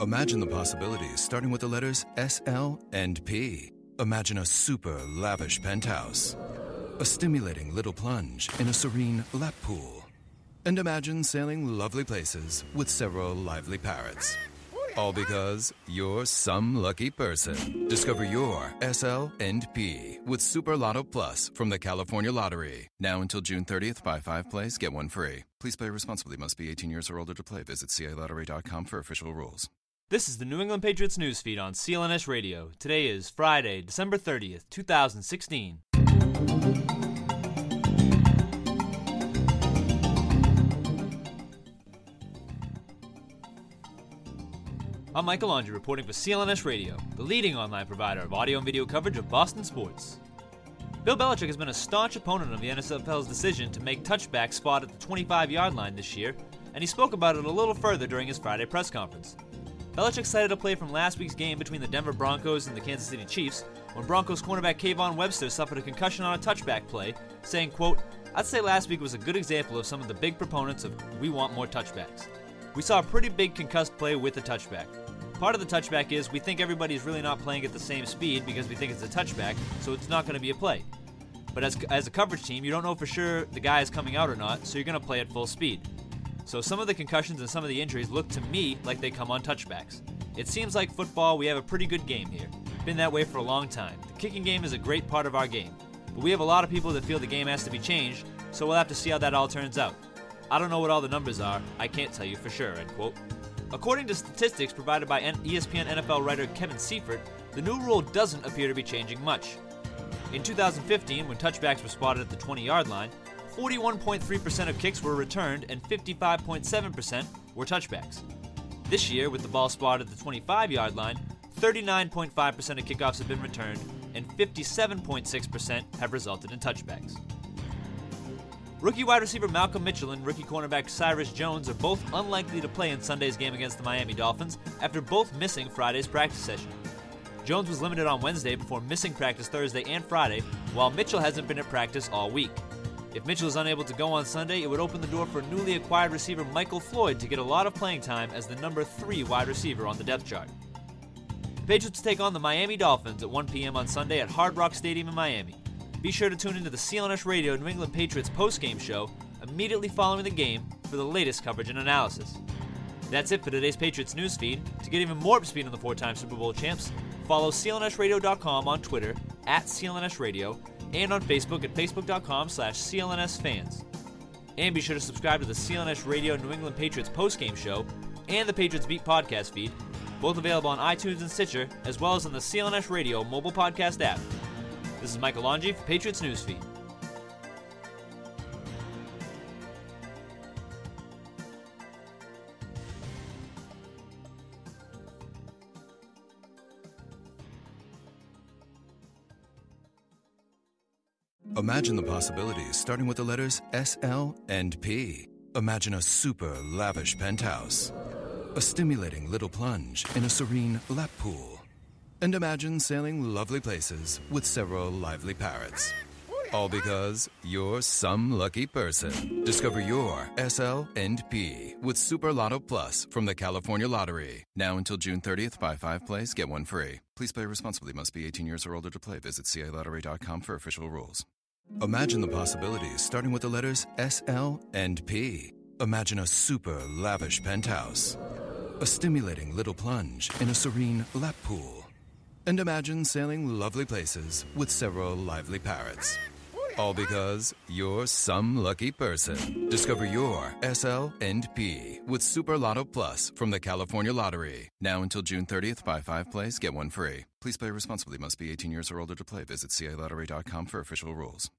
Imagine the possibilities starting with the letters S, L, and P. Imagine a super lavish penthouse. A stimulating little plunge in a serene lap pool. And imagine sailing lovely places with several lively parrots. All because you're some lucky person. Discover your SL and P with Super Lotto Plus from the California Lottery. Now until June 30th, buy five plays, get one free. Please play responsibly. Must be 18 years or older to play. Visit CALottery.com for official rules. This is the New England Patriots newsfeed on CLNS Radio. Today is Friday, December 30th, 2016. I'm Michael Laundry reporting for CLNS Radio, the leading online provider of audio and video coverage of Boston sports. Bill Belichick has been a staunch opponent of the NFL's decision to make touchback spot at the 25 yard line this year, and he spoke about it a little further during his Friday press conference. Belichick cited a play from last week's game between the Denver Broncos and the Kansas City Chiefs when Broncos cornerback Kayvon Webster suffered a concussion on a touchback play, saying, quote, I'd say last week was a good example of some of the big proponents of we want more touchbacks. We saw a pretty big concussed play with a touchback. Part of the touchback is we think everybody's really not playing at the same speed because we think it's a touchback, so it's not going to be a play. But as, as a coverage team, you don't know for sure the guy is coming out or not, so you're going to play at full speed. So some of the concussions and some of the injuries look to me like they come on touchbacks. It seems like football, we have a pretty good game here. Been that way for a long time. The kicking game is a great part of our game. But we have a lot of people that feel the game has to be changed, so we'll have to see how that all turns out. I don't know what all the numbers are, I can't tell you for sure, end quote. According to statistics provided by ESPN NFL writer Kevin Seifert, the new rule doesn't appear to be changing much. In 2015, when touchbacks were spotted at the 20 yard line, 41.3% of kicks were returned and 55.7% were touchbacks. This year, with the ball spotted at the 25 yard line, 39.5% of kickoffs have been returned and 57.6% have resulted in touchbacks. Rookie wide receiver Malcolm Mitchell and rookie cornerback Cyrus Jones are both unlikely to play in Sunday's game against the Miami Dolphins after both missing Friday's practice session. Jones was limited on Wednesday before missing practice Thursday and Friday, while Mitchell hasn't been at practice all week. If Mitchell is unable to go on Sunday, it would open the door for newly acquired receiver Michael Floyd to get a lot of playing time as the number 3 wide receiver on the depth chart. Patriots take on the Miami Dolphins at 1 p.m. on Sunday at Hard Rock Stadium in Miami. Be sure to tune into the CLNS Radio New England Patriots postgame show immediately following the game for the latest coverage and analysis. That's it for today's Patriots news feed. To get even more up speed on the four-time Super Bowl champs, follow clnsradio.com on Twitter at clnsradio and on Facebook at facebook.com slash clnsfans. And be sure to subscribe to the CLNS Radio New England Patriots postgame show and the Patriots Beat podcast feed, both available on iTunes and Stitcher, as well as on the CLNS Radio mobile podcast app. This is Michael Longi for Patriots Newsfeed. Imagine the possibilities starting with the letters S, L, and P. Imagine a super lavish penthouse. A stimulating little plunge in a serene lap pool. And imagine sailing lovely places with several lively parrots. All because you're some lucky person. Discover your SL and P with Super Lotto Plus from the California Lottery. Now until June 30th, buy five plays, get one free. Please play responsibly. Must be 18 years or older to play. Visit CALottery.com for official rules. Imagine the possibilities starting with the letters S, L, and P. Imagine a super lavish penthouse. a stimulating little plunge in a serene lap pool. And imagine sailing lovely places with several lively parrots. All because you're some lucky person. Discover your SL and P with Super Lotto Plus from the California Lottery. Now until June 30th, buy five plays, get one free. Please play responsibly. Must be 18 years or older to play. Visit CALottery.com for official rules.